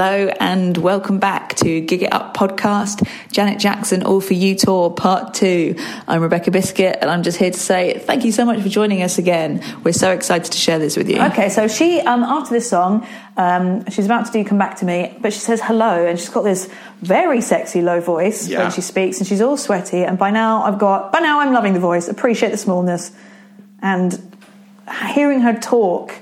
hello, and welcome back to Gig It Up podcast, Janet Jackson All For You Tour Part 2. I'm Rebecca Biscuit, and I'm just here to say thank you so much for joining us again. We're so excited to share this with you. Okay, so she, um, after this song, um, she's about to do Come Back to Me, but she says hello, and she's got this very sexy low voice Yeah. when she speaks, and she's all sweaty. And by now, I've got, by now, I'm loving the voice, appreciate the smallness, and hearing her talk.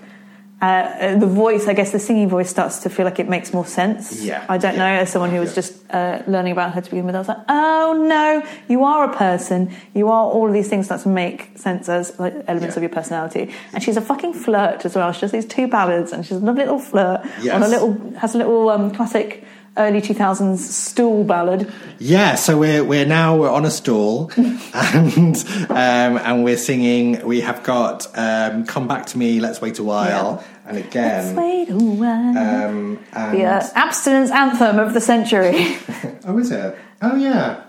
Uh, the voice, I guess, the singing voice starts to feel like it makes more sense. Yeah, I don't yeah, know, as someone who was yeah. just uh, learning about her to begin with, I was like, oh no, you are a person. You are all of these things that make sense as like, elements Yeah. of your personality. And she's a fucking flirt as well. She does these two ballads, and she's a little flirt on a little has a little um, classic early two thousands stool ballad. Yeah, so we're we're now we're on a stool, and um, and we're singing. We have got um, "Come Back to Me," "Let's Wait a While," and again, Let's wait a while. Um, and, the uh, abstinence anthem of the century. oh, is it? Oh, yeah.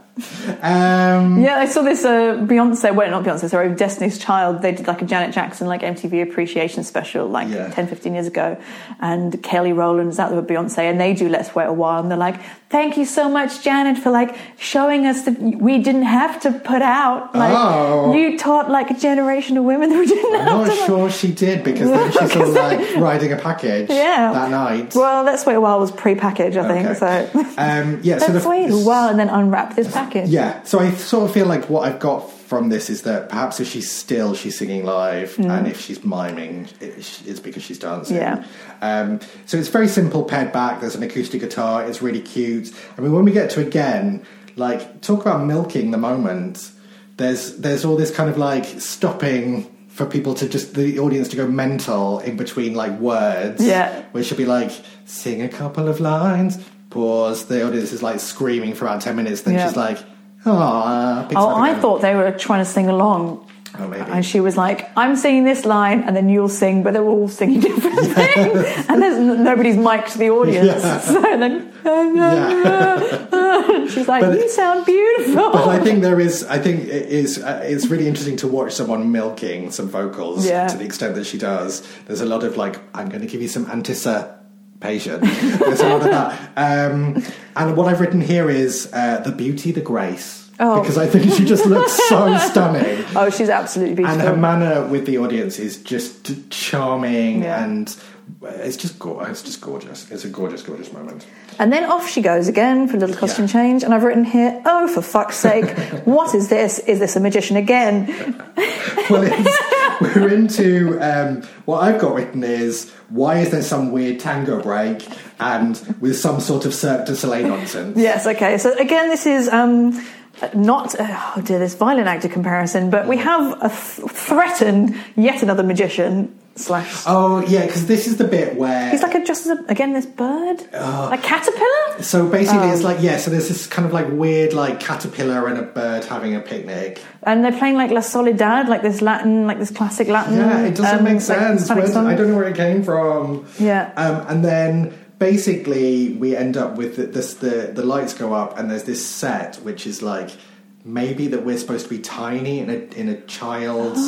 Um, Yeah, I saw this uh, Beyonce, well, not Beyonce, sorry, Destiny's Child. They did like a Janet Jackson, like MTV appreciation special, like Yeah. 10, 15 years ago. And Kelly Rowland's out there with Beyonce, and they do Let's Wait a While. And they're like, thank you so much, Janet, for like showing us that we didn't have to put out. Like, Oh. you taught like a generation of women that we didn't I'm have not to. like- sure she did because then she's sort of like riding a package Yeah. that night. Well, Let's Wait a While was pre package, I think. Okay. So Um, yeah, so let's the, wait a while and then unwrap this package. Yeah, so I sort of feel like what I've got from this is that perhaps if she's still, she's singing live, and if she's miming, it's because she's dancing. Mm. Yeah. Um, so it's very simple, pared back. There's an acoustic guitar. It's really cute. I mean, when we get to again, like talk about milking the moment. There's there's all this kind of like stopping for people to just the audience to go mental in between like words. Yeah. where she'll be like, sing a couple of lines, pause. The audience is like screaming for about ten minutes. Then Yeah. she's like, oh, Oh, I thought they were trying to sing along. Oh, maybe. And she was like, I'm singing this line, and then you'll sing, but they're all singing different things. And there's n- nobody's mic'd the audience. Yeah. So then Yeah. she's like, But- You sound beautiful. But I think there is. I think it is. Uh, it's really interesting to watch someone milking some vocals Yeah. to the extent that she does. There's a lot of like, I'm going to give you some anticipation. There's a lot of that. Um, and what I've written here is uh, the beauty, the grace. Oh. Because I think she just looks so stunning. oh, she's absolutely beautiful. and her manner with the audience is just charming Yeah. and it's just go- it's just gorgeous it's a gorgeous gorgeous moment And then off she goes again for a little costume Yeah. change. And I've written here, oh, for fuck's sake, what is this? Is this a magician again? well it's, we're into um, what i've got written is why is there some weird tango break and with some sort of cirque du soleil nonsense Yes, okay. So again, this is um, not, oh dear, this violent actor comparison, but we have a th- threatened yet another magician slash. oh yeah because this is the bit where He's like a, just as a, again this bird, Oh. a caterpillar. so basically it's Um, like yeah so there's this kind of like weird like caterpillar and a bird having a picnic And they're playing like La Soledad, like this Latin, like this classic Latin. Yeah, it doesn't um, make sense. Song. I don't know where it came from. Yeah. Um, and then basically we end up with the, this, the the lights go up and there's this set which is like maybe that we're supposed to be tiny in a in a child's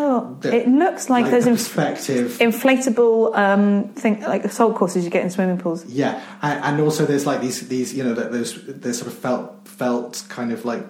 Oh, the- it looks like, like there's inf- perspective. inflatable um, thing, like the salt courses you get in swimming pools. yeah, and, and also there's like these these you know those there's sort of felt felt kind of like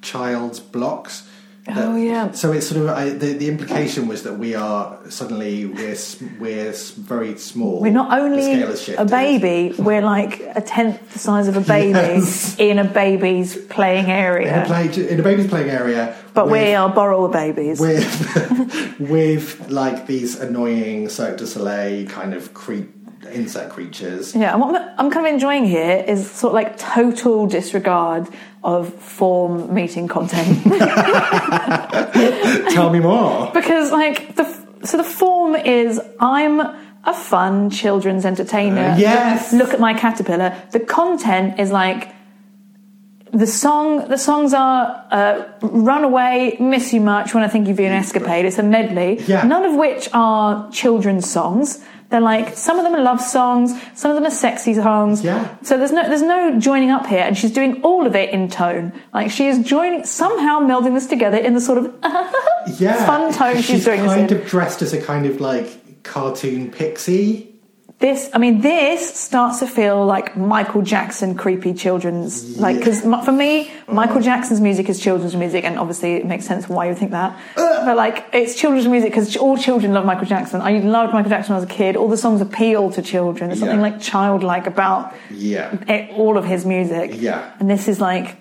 child's blocks. That- Oh, yeah. So it's sort of I, the the implication was that we are suddenly we're we're very small. We're not only a baby, we're like a tenth the size of a baby Yes. in a baby's playing area. in a, play, in a baby's playing area. but with, we are borrower babies. with with like these annoying Cirque du Soleil kind of cre- insect creatures. Yeah, and what I'm- I'm kind of enjoying here is sort of like total disregard of form meeting content. Tell me more. because like the so the form is I'm a fun children's entertainer. Uh, yes. Look at my caterpillar. The content is like the song. The songs are uh, "Run Away," "Miss You Much," "When I Think of You," an "Escapade." It's a medley. Yeah. None of which are children's songs. They're like some of them are love songs, some of them are sexy songs. Yeah. So there's no there's no joining up here, and she's doing all of it in tone. Like she is joining somehow melding this together in the sort of Yeah, fun tone she's, doing this kind in. of dressed as a kind of like cartoon pixie. This, I mean, this starts to feel like Michael Jackson creepy children's, like, because for me, uh-huh. Michael Jackson's music is children's music, and obviously it makes sense why you think that. Uh. But like, it's children's music because all children love Michael Jackson. I loved Michael Jackson when I was a kid. All the songs appeal to children. There's something Yeah. like childlike about Yeah. it, all of his music. Yeah. And this is like,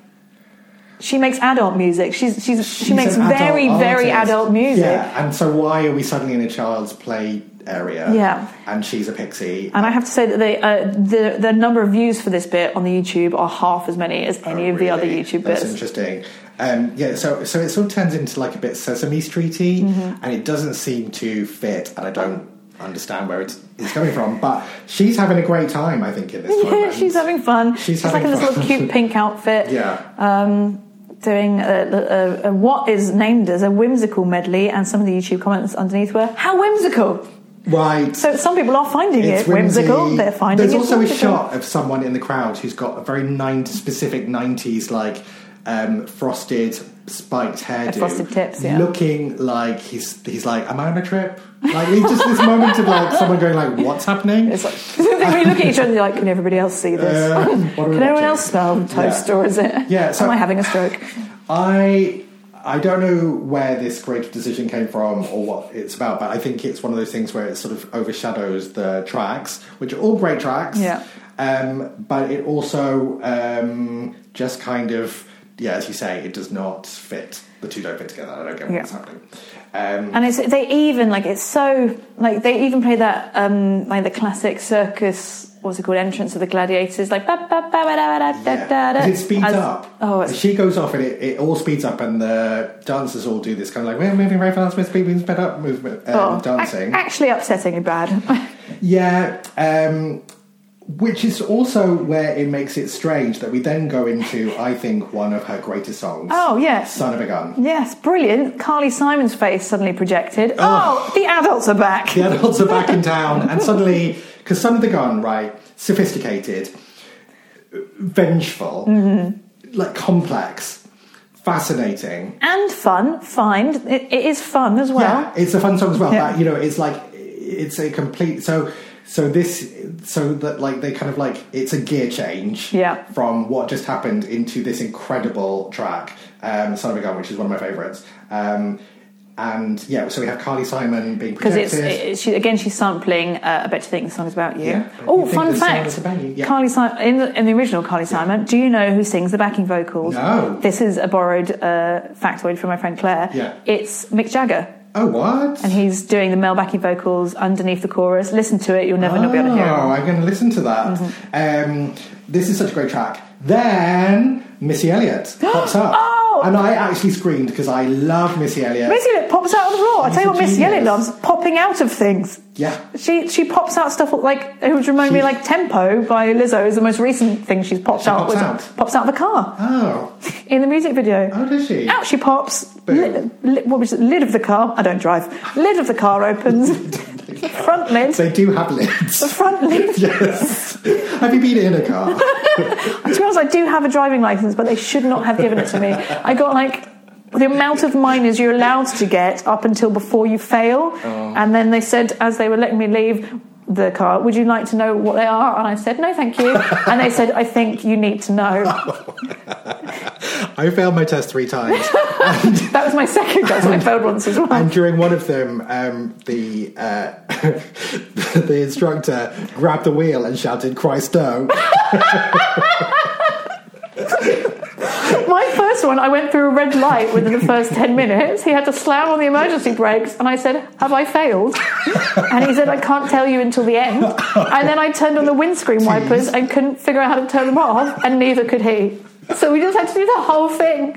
she makes adult music. She's, she's, she She's makes an adult very, very artist. adult music. Yeah, and so why are we suddenly in a child's play area? Yeah. And she's a pixie. And I have to say that they, uh, the the number of views for this bit on the YouTube are half as many as any Oh, of the other really? YouTube That's bits. interesting. Um, yeah, so so it sort of turns into like a bit Sesame Streety, Mm-hmm. and it doesn't seem to fit, and I don't understand where it's, it's coming from. But she's having a great time, I think, in this Yeah, moment. she's having fun. She's She's, like having in this little cute pink outfit. Yeah. Um, doing a, a, a, what is named as a whimsical medley, and some of the YouTube comments underneath were how whimsical. Right. So some people are finding It's it whimsical. They're finding There's also whimsical. a shot of someone in the crowd who's got a very 90, specific 90s, like um, frosted, spiked hairdo. frosted tips, yeah. Looking like he's he's like, Am I on a trip? Like, it's just this moment of like someone going, like, What's happening? It's like you look at each other, you're like, can everybody else see this? Uh, we can anyone watching? else smell toast, Yeah. or is it? Yeah, so- am I having a stroke? I I don't know where this creative decision came from or what it's about, but I think it's one of those things where it sort of overshadows the tracks, which are all great tracks. Yeah. Um, but it also um, just kind of, yeah, as you say, it does not fit. The two don't fit together. I don't get what's Yeah. happening. Um, And it's they even like it's so like they even play that um like the classic circus what's it called entrance of the gladiators like ba, ba, ba, ba, da, da, da, yeah. da, da. As it speeds As- up. Oh, she goes off and it, it all speeds up, and the dancers all do this kind of like we're moving very fast, we're speeding sped up movement, um, oh, dancing. ac- actually upsettingly bad. Yeah, um, which is also where it makes it strange that we then go into, I think, one of her greatest songs. oh yes. Son of a Gun. Yes, brilliant. Carly Simon's face suddenly projected. Oh, the adults are back. The adults are back in town, and suddenly, because Son of the Gun, right, sophisticated, vengeful, Mm-hmm. like complex, fascinating. And fun, fine. It, it is fun as well. Yeah, it's a fun song as well. Yeah. But you know, it's like it's a complete. So so this so that like they kind of like it's a gear change. Yeah. From what just happened into this incredible track, um, "Son of a Gun," which is one of my favorites. Um, and yeah, so we have Carly Simon being Because it's, she, again, she's sampling. Uh, I bet you think the song is about you. Yeah. Oh, You fun fact! you, yeah. Carly Simon in the, in the original Carly Simon. Do you know who sings the backing vocals? No. This is a borrowed uh, factoid from my friend Claire. Yeah. It's Mick Jagger, oh, what? and he's doing the male backing vocals underneath the chorus. Listen to it; you'll never not be able to hear Oh. I'm going to listen to that. Mm-hmm. Um, this is such a great track. Then Missy Elliott pops up. Oh! Oh. And I actually screamed because I love Missy Elliott. Missy Elliott pops out of the floor. I tell you a what, Missy Elliott loves popping out of things. Yeah. She she pops out stuff like it would remind me like Tempo by Lizzo is the most recent thing she's popped She out. pops out? Pops out of the car Oh. in the music video. Oh, does she? Out she pops. Boom. Lid, lid, what was it? Lid of the car. I don't drive. Lid of the car opens. front lid. They do have lids. The front lid. yes. Have you been in a car? To be honest, I do have a driving license, but they should not have given it to me. I got like the amount of minors you're allowed to get up until before you fail, Oh. and then they said as they were letting me leave the car, "Would you like to know what they are?" And I said, "No, thank you." and they said, "I think you need to know." I failed my test three times. And, That was my second test. I failed once as well. and during one of them, um, the uh, the instructor grabbed the wheel and shouted, Christ no. My first one, I went through a red light within the first 10 minutes. He had to slam on the emergency brakes, and I said, Have I failed? And he said, I can't tell you until the end. And then I turned on the windscreen wipers and couldn't figure out how to turn them off, and neither could he. So we just had to do the whole thing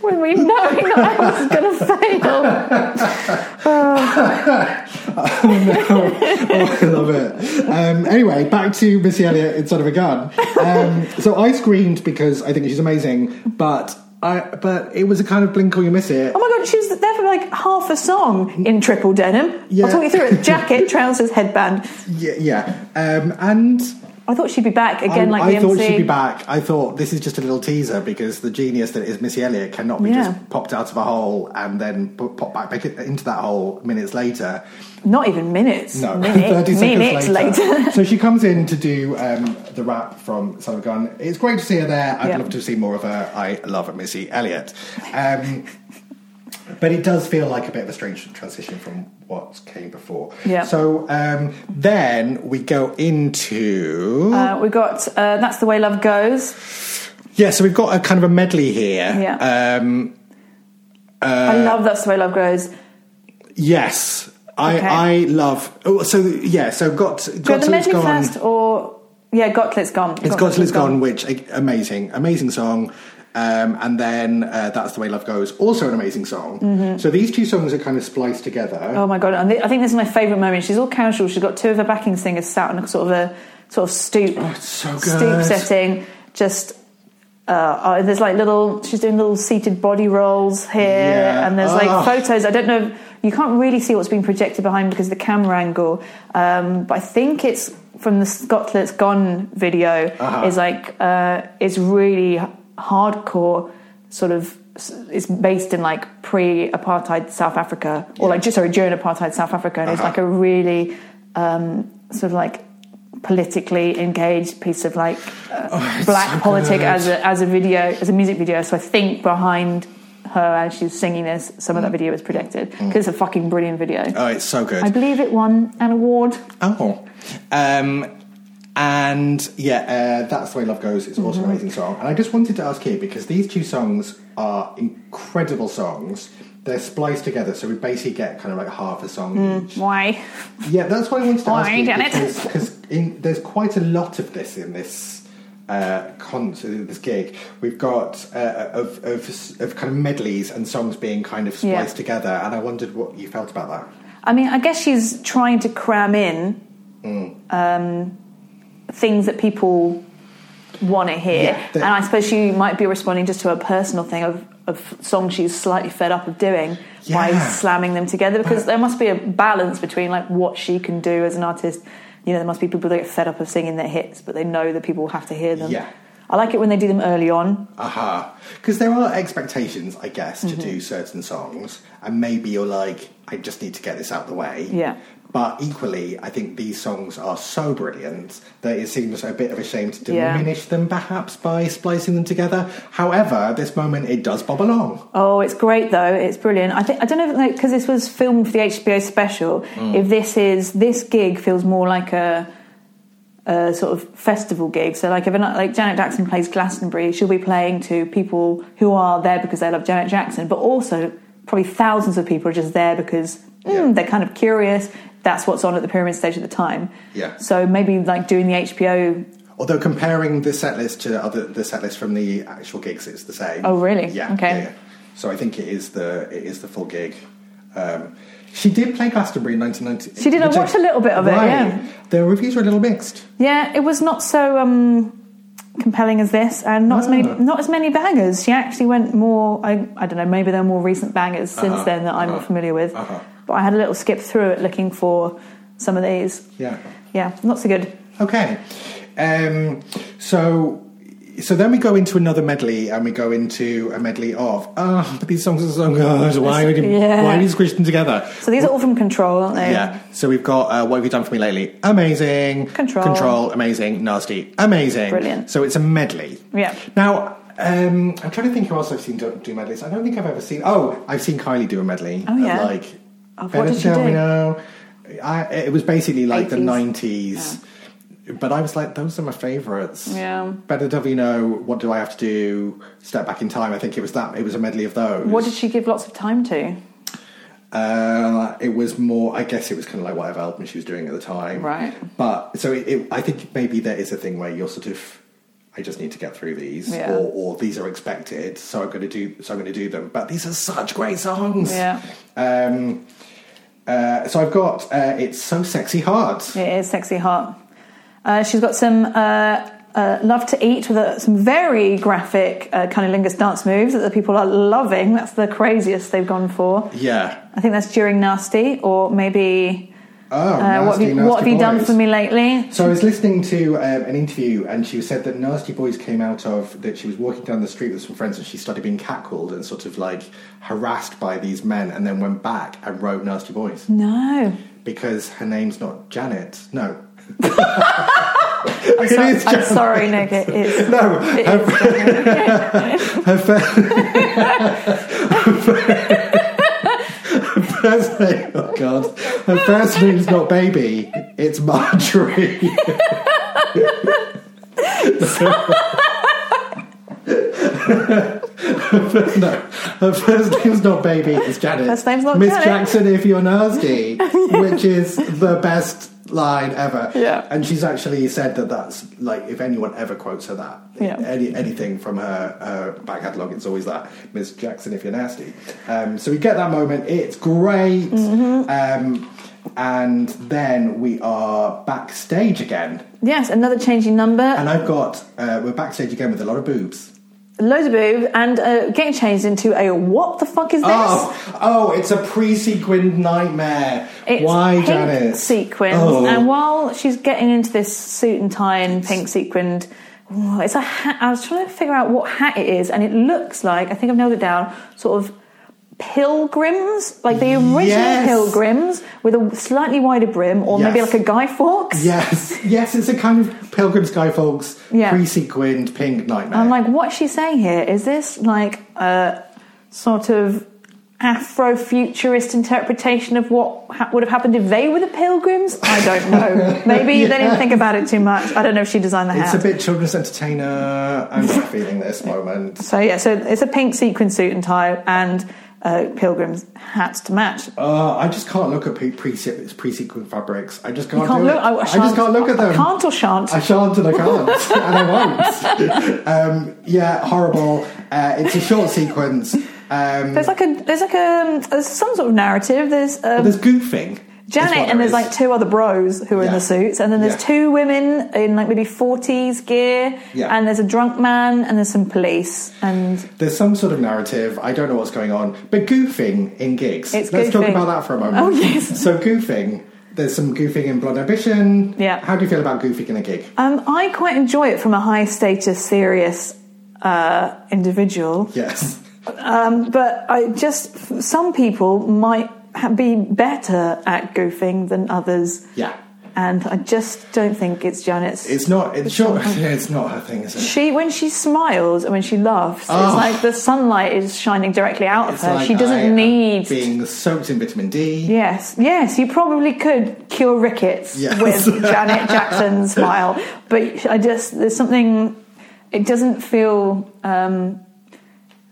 when, we knowing that I was going to fail. oh, I love it. Um, anyway, back to Missy Elliott in Son of a Gun. Um, so I screamed because I think she's amazing, but I but it was a kind of blink or you miss it. Oh my god, she was there for like half a song in triple denim. Yeah. I'll talk you through it. Jacket, trousers, headband. Yeah, yeah. Um, and I thought she'd be back again, I, like I thought MC. she'd be back. I thought this is just a little teaser because the genius that is Missy Elliott cannot be Yeah. just popped out of a hole and then pop back, back into that hole minutes later. Not even minutes. No, Minute- 30 seconds minutes later. later. so she comes in to do um, the rap from Son of Gun. It's great to see her there. I'd Yeah. love to see more of her. I love Missy Elliott. Um, but it does feel like a bit of a strange transition from what came before. Yeah. So um, then we go into. Uh, we got uh, That's the Way Love Goes. yeah, so we've got a kind of a medley here. Yeah. Um, I love That's the Way Love Goes. yes. I, Okay. I love. Oh, so yeah, so got got the medley gone. first or. Yeah, Got Till It's Gone. It's got till it's gone, which amazing, amazing song. Um, and then uh, that's the way love goes, also an amazing song. Mm-hmm. So these two songs are kind of spliced together. Oh my god! And I think this is my favourite moment. She's all casual. She's got two of her backing singers sat on a sort of a sort of stoop, Oh, it's so stoop setting. Just uh, uh, there's like little. She's doing little seated body rolls here, Yeah. and there's like Oh. photos. I don't know. You can't really see what's being projected behind because of the camera angle. Um, but I think it's from the It's Gone video. Uh-huh. Is like uh, it's really hardcore. Sort of. It's based in like pre-apartheid South Africa, or like just sorry during apartheid South Africa, and it's Uh-huh. like a really um, sort of like politically engaged piece of like uh, black Oh, so politic good. as a as a video as a music video. So I think behind her as she's singing this, some Mm. of that video was projected because it's a fucking brilliant video. Oh, it's so good. I believe it won an award. Oh. Um, and yeah, uh, That's the Way Love Goes is also Mm-hmm. an amazing song. And I just wanted to ask here because these two songs are incredible songs. They're spliced together, so we basically get kind of like half a song each. Why? Yeah, that's what I wanted to ask you Janet? because, because in, there's quite a lot of this in this uh, concert, this gig. We've got uh, of, of of kind of medleys and songs being kind of Yeah. spliced together, and I wondered what you felt about that. I mean, I guess she's trying to cram in um, things that people want to hear, Yeah, and I suppose she might be responding just to a personal thing of, of songs she's slightly fed up of doing by slamming them together. Because there must be a balance between like what she can do as an artist. You know, there must be people that get fed up of singing their hits, but they know that people have to hear them. Yeah. I like it when they do them early on. Aha. Because there are expectations, I guess, to Mm-hmm. do certain songs, and maybe you're like, I just need to get this out of the way. Yeah. But equally, I think these songs are so brilliant that it seems a bit of a shame to Yeah. diminish them, perhaps, by splicing them together. However, at this moment, it does bob along. Oh, it's great though. It's brilliant. I think I don't know like because this was filmed for the HBO special. If this is this gig feels more like a, sort of festival gig. So like if an, like Janet Jackson plays Glastonbury, she'll be playing to people who are there because they love Janet Jackson, but also probably thousands of people are just there because mm, Yeah. they're kind of curious. That's what's on at the pyramid stage at the time. Yeah. So maybe like doing the HBO. Although comparing the set list to other the set list from the actual gigs, it's the same. Oh, really? Yeah. Okay. yeah, yeah. So I think it is the it is the full gig. Um, she did play Glastonbury in 1990. She did, I watched a little bit of it, Right. yeah. The reviews were a little mixed. Yeah, it was not so um, compelling as this, and not as many not as many bangers. She actually went more. I, I don't know. Maybe there are more recent bangers since Uh-huh, then that I'm not uh-huh, familiar with. uh-huh. But I had a little skip through it looking for some of these. Yeah. Yeah, not so good. Okay. Um, so so then we go into another medley and we go into a medley of ah, but these songs are so good. Why would you Yeah. why do you squish them together? So these are all from Control, aren't they? Yeah. So we've got uh, what have you done for me lately? Amazing. Control. Control. Amazing. Nasty. Amazing. Brilliant. So it's a medley. Yeah. Now. Um, I'm trying to think who else I've seen do, do medleys. I don't think I've ever seen. Oh, I've seen Kylie do a medley. Oh, yeah? Of like, Of what did she do? I, it was basically like the 80s. 90s. But I was like, those are my favourites. Yeah. Better Know. What do I have to do? Step back in time. I think it was that. It was a medley of those. What did she give lots of time to? Uh, it was more. I guess it was kind of like whatever album she was doing at the time. Right. But so it, it, I think maybe there is a thing where you're sort of. I just need to get through these, Yeah. or, or these are expected, so I'm going to do. So I'm going to do them. But these are such great songs. Yeah. Um. Uh, so I've got. Uh, it's so sexy hard. It is sexy hot. Uh, she's got some uh, uh, love to eat with uh, some very graphic uh, cunnilingus dance moves that the people are loving. That's the craziest they've gone for. Yeah. I think that's during Nasty, or maybe Oh, Uh, nasty, what have you, what have you done for me lately? So I was listening to um, an interview, and she said that Nasty Boys came out of that she was walking down the street with some friends, and she started being catcalled and sort of like harassed by these men, and then went back and wrote Nasty Boys No. because her name's not Janet. No, I'm, is I'm sorry, Nick. It is. no. It Her, is her, fir- her first name, oh god, her first name's not Baby, it's Marjorie. no, her first name's not Baby, it's Janet. First name's not Miss Janet. Jackson, if you're nasty, which is the best line ever. Yeah. And she's actually said that that's like if anyone ever quotes her that, Yeah. any anything from her, her back catalogue, it's always that Miss Jackson, if you're nasty. Um, so we get that moment. It's great. Mm-hmm. Um, and then we are backstage again, Yes, another changing number. and I've got uh, we're backstage again with a lot of boobs. Loads of boobs and uh, getting changed into a what the fuck is this? Oh, oh, it's a pre-sequined nightmare. It's Why, pink Janet? sequins, Oh. and while she's getting into this suit and tie and pink sequined, oh, it's a hat. I was trying to figure out what hat it is, and it looks like I think I've nailed it down. Sort of pilgrims, like the original Yes. pilgrims, with a slightly wider brim, or maybe like a Guy Fawkes. Yes, yes, it's a kind of Pilgrims Guy Fawkes Yeah. pre-sequined pink nightmare. I'm like, what is she saying here? Is this like a sort of Afro-futurist interpretation of what ha- would have happened if they were the pilgrims? I don't know. Maybe they didn't think about it too much. I don't know if she designed the hat. it's a bit children's entertainer. I'm not feeling this moment. so yeah, so it's a pink sequin suit and tie and uh, pilgrims hats to match. Uh, I just can't look at pre pre pre-sequin fabrics. I just can't, can't do look. I, I, just can't look at them. I can't or shan't. I shan't and I can't and I won't. um, yeah, horrible. Uh, it's a short sequence. Um, There's like a there's like a there's some sort of narrative. There's um, there's goofing. Janet and there's like two other bros who are in the suits, and then there's Yeah. two women in like maybe 40s gear, Yeah. and there's a drunk man, and there's some police, and There's some sort of narrative. I don't know what's going on, but goofing in gigs. It's Let's talk about that for a moment. Oh, yes. So goofing. There's some goofing in Blonde Ambition. Yeah. How do you feel about goofing in a gig? um, I quite enjoy it from a high status, serious uh, individual. Yes. Um, but I just some people might be better at goofing than others, Yeah. and I just don't think it's Janet's. It's not. It's sure. It's not her thing, is it? She when she smiles and when she laughs, Oh. it's like the sunlight is shining directly out It's of her. like she doesn't I need being soaked in vitamin D. Yes, yes, you probably could cure rickets Yes. with Janet Jackson's smile, but I just there's something. It doesn't feel. Um,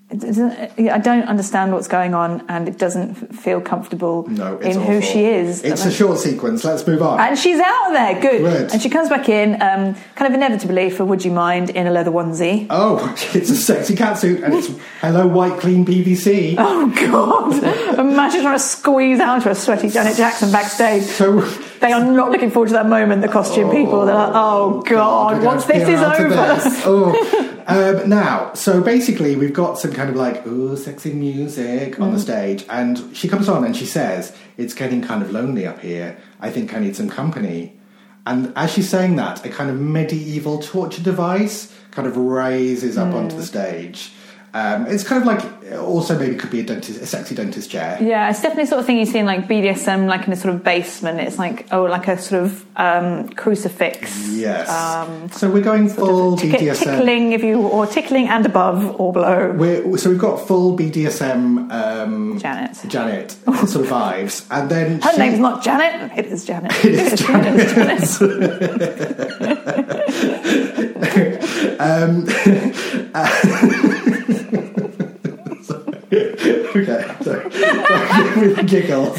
I don't understand what's going on, and it doesn't feel comfortable No, in who she is. It's a short sequence. Let's move on. and she's out of there, good. Good. And she comes back in, um, kind of inevitably for Would You Mind in a leather onesie. Oh, it's a sexy catsuit, and it's hello white clean PVC. Oh God! Imagine trying to squeeze out to a sweaty Janet Jackson backstage. So They are not looking forward to that moment. The costume people, they're like, "Oh God, we're once this is over." this. Oh. Um, now, so basically, we've got some kind of like, ooh, sexy music on Mm. the stage, and she comes on and she says, "It's getting kind of lonely up here. I think I need some company." And as she's saying that, a kind of medieval torture device kind of raises up onto the Mm. stage. Um, it's kind of like also maybe could be a dentist, a sexy dentist chair. Yeah, it's definitely the sort of thing you see in like BDSM, like in a sort of basement. It's like oh, like a sort of um, crucifix. Yes. Um, so we're going full tick- BDSM. tickling, if you or tickling and above or below. We're, so we've got full BDSM um, Janet. Janet sort of vibes, and then Her she, name's not Janet. It is Janet. It is Janet. It is Janet. um, okay, sorry, give me the giggles.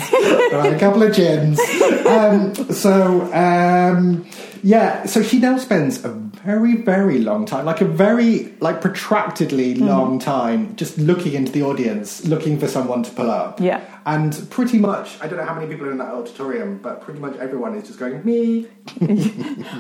Right, a couple of gins. Um, so um, yeah, so she now spends a very very long time, like a very like protractedly Mm-hmm. long time, just looking into the audience, looking for someone to pull up. Yeah. And pretty much, I don't know how many people are in that auditorium, but pretty much everyone is just going, me.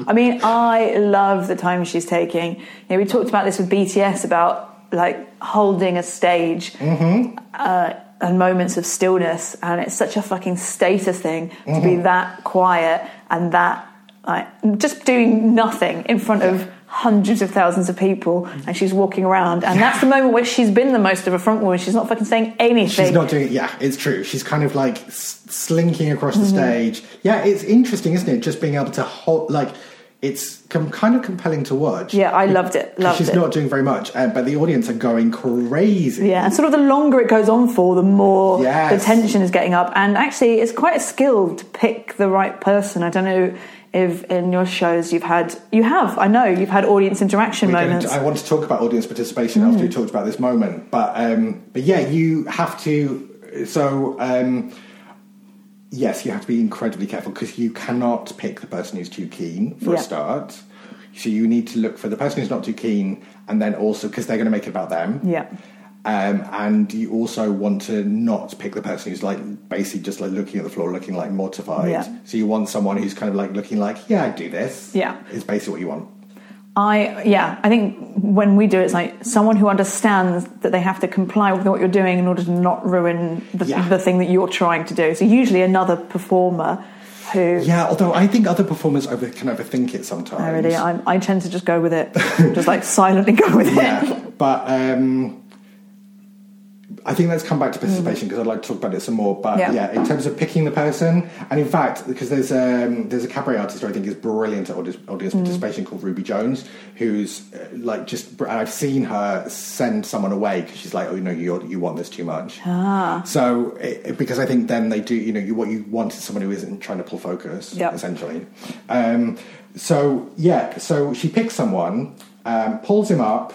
I mean, I love the time she's taking. You know, we talked about this with BTS about like holding a stage. Mm-hmm. Uh, and moments of stillness, and it's such a fucking status thing to be that quiet and that like just doing nothing in front of hundreds of thousands of people, and she's walking around, and that's the moment where she's been the most of a front woman. She's not fucking saying anything. She's not doing. Yeah, it's true. She's kind of like slinking across the Mm-hmm. stage. Yeah, it's interesting, isn't it? Just being able to hold, like, it's com- kind of compelling to watch. Yeah, I loved it. Loved she's it. not doing very much, uh, but the audience are going crazy. Yeah, and sort of the longer it goes on for, the more Yes. the tension is getting up. And actually, it's quite a skill to pick the right person. I don't know if in your shows you've had, you have, I know, you've had audience interaction We're moments. Mm. I want to talk about audience participation after we talked about this moment, but um, but yeah, you have to. So um, yes, you have to be incredibly careful because you cannot pick the person who's too keen for Yeah. a start. So you need to look for the person who's not too keen, and then also because they're going to make it about them. yeah. Um, and you also want to not pick the person who's like basically just like looking at the floor, looking like mortified. Yeah. So you want someone who's kind of like looking like, yeah, I do this. Yeah. Is basically what you want. I yeah, I think when we do it, it's like someone who understands that they have to comply with what you're doing in order to not ruin the, Yeah. the thing that you're trying to do. So usually another performer who Yeah, although I think other performers over, can overthink it sometimes. I really I, I tend to just go with it, just like silently go with it. yeah, but um, I think let's come back to participation because I'd like to talk about it some more. But Yeah. yeah. in terms of picking the person, and in fact, because there's um, there's a cabaret artist who I think is brilliant at audience, audience participation called Ruby Jones, who's uh, like just and I've seen her send someone away because she's like, oh, you know, you you want this too much. Ah. So it, because I think then they do, you know, you, what you want is someone who isn't trying to pull focus, Yep. essentially. Um, so yeah, so she picks someone, um, pulls him up.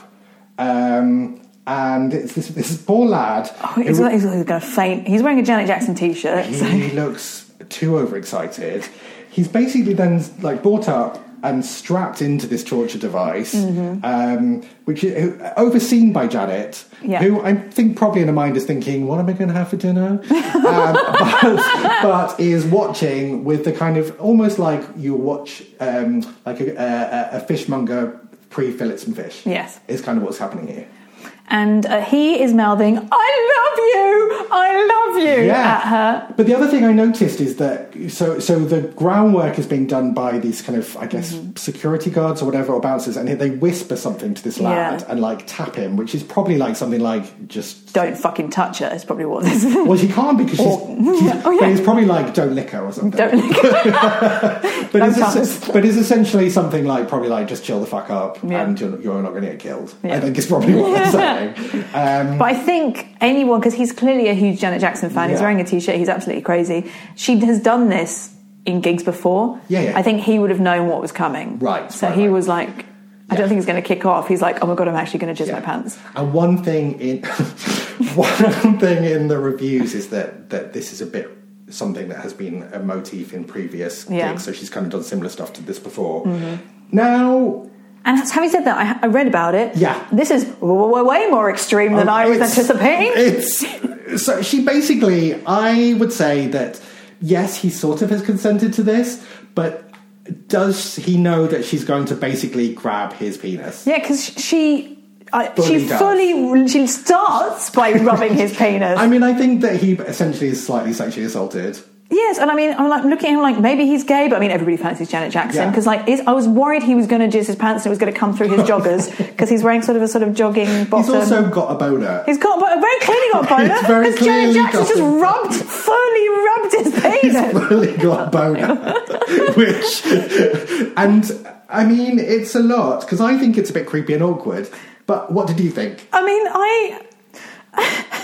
Um, and it's this, this poor lad. Oh, he's, who- he's going to faint. He's wearing a Janet Jackson t-shirt. so- he looks too overexcited. He's basically then like brought up and strapped into this torture device, Mm-hmm. um, which is overseen by Janet, Yeah. who I think probably in her mind is thinking, "What am I going to have for dinner?" um, but, but is watching with the kind of almost like you watch um, like a, a, a fishmonger pre-fillet some fish. Yes. is kind of what's happening here. And uh, he is mouthing, "I love you, I love you" Yeah. at her. But the other thing I noticed is that so so the groundwork is being done by these kind of I guess Mm-hmm. security guards or whatever or bouncers, and they whisper something to this lad Yeah. and like tap him, which is probably like something like just. Don't fucking touch her. Is probably what this is. Well, she can't because she's. Or- she's- Oh, yeah. But it's probably like don't lick her or something. Don't. but, no it's tongues. es- but it's essentially something like probably like just chill the fuck up Yeah. and you're, you're not going to get killed. Yeah. I think it's probably what saying. Um, But I think anyone, because he's clearly a huge Janet Jackson fan, he's wearing a t-shirt, he's absolutely crazy. She has done this in gigs before. Yeah, yeah. I think he would have known what was coming. Right, So right, he right. was like, I don't think he's going to kick off. He's like, oh my god, I'm actually going to jizz my pants. And one thing in one thing in the reviews is that that this is a bit something that has been a motif in previous Yeah. gigs. So she's kind of done similar stuff to this before. Now, And having said that, I, I read about it. Yeah. This is w- way more extreme than um, I was anticipating. It's so she basically. I would say that yes, he sort of has consented to this, but does he know that she's going to basically grab his penis? yeah, because she. I, she does. fully she starts by rubbing his penis. I mean, I think that he essentially is slightly sexually assaulted. Yes, and I mean, I'm like looking at him like maybe he's gay, but I mean, everybody fancies Janet Jackson Yeah. because like is, I was worried he was going to jizz his pants and it was going to come through his joggers because he's wearing sort of a sort of jogging bottom. He's also got a boner. He's got but very clearly got a boner He's because Janet Jackson just a- rubbed, fully rubbed his penis. really got a boner, which, and I mean, it's a lot because I think it's a bit creepy and awkward. But what did you think? I mean, I.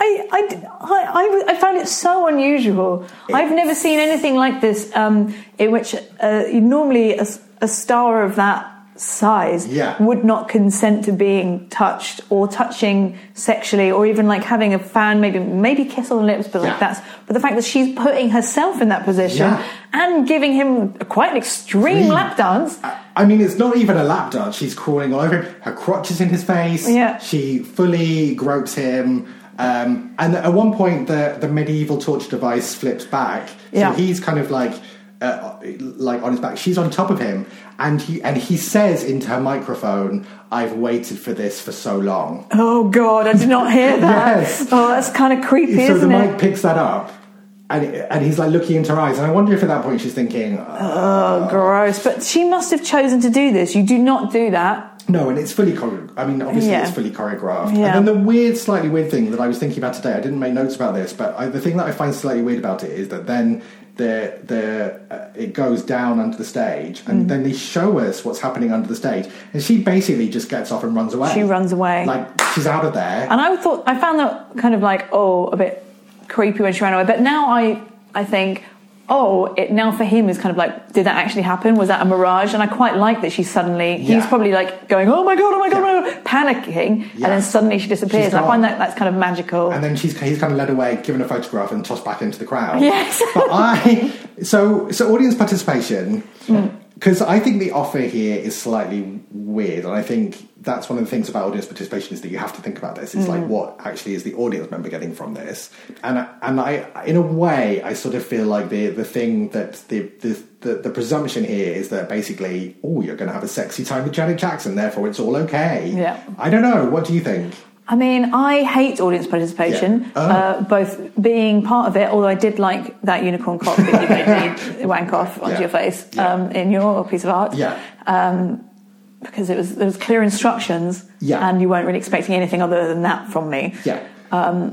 I, I, I, I found it so unusual. I've never seen anything like this um, in which uh, normally a, a star of that size Yeah. would not consent to being touched or touching sexually or even like having a fan maybe maybe kiss on the lips but Yeah. like that's but the fact that she's putting herself in that position Yeah. and giving him quite an extreme Extreme. lap dance I- I mean, it's not even a lap dance. She's crawling all over him. Her crotch is in his face. Yeah. She fully gropes him. Um, and at one point, the, the medieval torture device flips back. So Yeah. he's kind of like uh, like on his back. She's on top of him, and he and he says into her microphone, "I've waited for this for so long." Oh God, I did not hear that. Yes. Oh, that's kind of creepy, so the mic it? picks that up, and and he's like looking into her eyes, and I wonder if at that point she's thinking, Oh, gross. But she must have chosen to do this. You do not do that. No, and it's fully chore- I mean, obviously Yeah. it's fully choreographed. Yeah. And then the weird, slightly weird thing that I was thinking about today, I didn't make notes about this, but I, the thing that I find slightly weird about it is that then the the uh, it goes down under the stage, and Mm. then they show us what's happening under the stage, and she basically just gets off and runs away. She runs away. like she's out of there. And I thought I found that kind of like oh a bit creepy when she ran away. But now I I think oh it now for him is kind of like did that actually happen? Was that a mirage? And I quite like that she suddenly he's probably like going oh my god oh my god, Yeah. oh my god panicking Yeah. and then suddenly she disappears. I find that that's kind of magical. and then she's he's kind of led away, given a photograph, and tossed back into the crowd. Yes. but I so so audience participation Mm. because I think the offer here is slightly weird, and I think that's one of the things about audience participation is that you have to think about this. It's Mm. like what actually is the audience member getting from this, and and I in a way I sort of feel like the the thing that the the the, the presumption here is that basically, oh, you're going to have a sexy time with Janet Jackson, therefore it's all okay. Yeah. I don't know. What do you think? I mean, I hate audience participation, Yeah. Oh. uh, both being part of it, although I did like that unicorn cock that you made me wank off onto Yeah. your face Yeah. um, in your piece of art. Yeah. Because it was there was clear instructions, Yeah. and you weren't really expecting anything other than that from me. Yeah. Uh,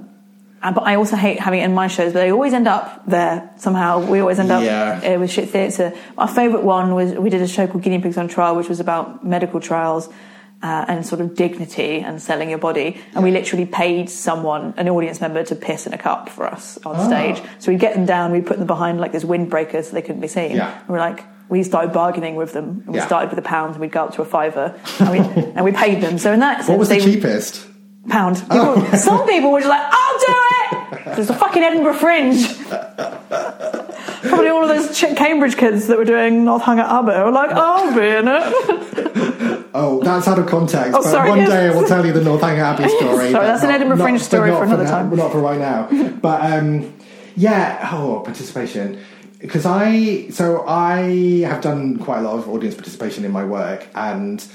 but I also hate having it in my shows, but they always end up there somehow. We always end up Yeah. uh, with shit theatre. Our favourite one was we did a show called Guinea Pigs on Trial, which was about medical trials. Uh, and sort of dignity and selling your body, and we literally paid someone, an audience member, to piss in a cup for us on Ah. stage. So we'd get them down, we'd put them behind like this windbreaker so they couldn't be seen. Yeah. And we're like, we started bargaining with them. And we Yeah. started with a pound, and we'd go up to a fiver, and we, and we paid them. So in that sense, What was the cheapest? pound. People, Some people were just like, I'll do it! There's the fucking Edinburgh Fringe. Probably all of those Ch- Cambridge kids that were doing Northanger Abbey were like, I'll be in it. Oh, that's out of context. Oh, but sorry, one yes. day I will tell you the Northanger Abbey story. Sorry, that's an Edinburgh not- Fringe story for another now- time. Not for right now. but um, yeah, oh, participation. Because I, so I have done quite a lot of audience participation in my work, and